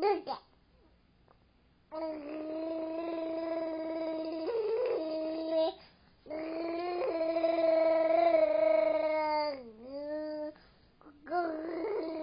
どうし。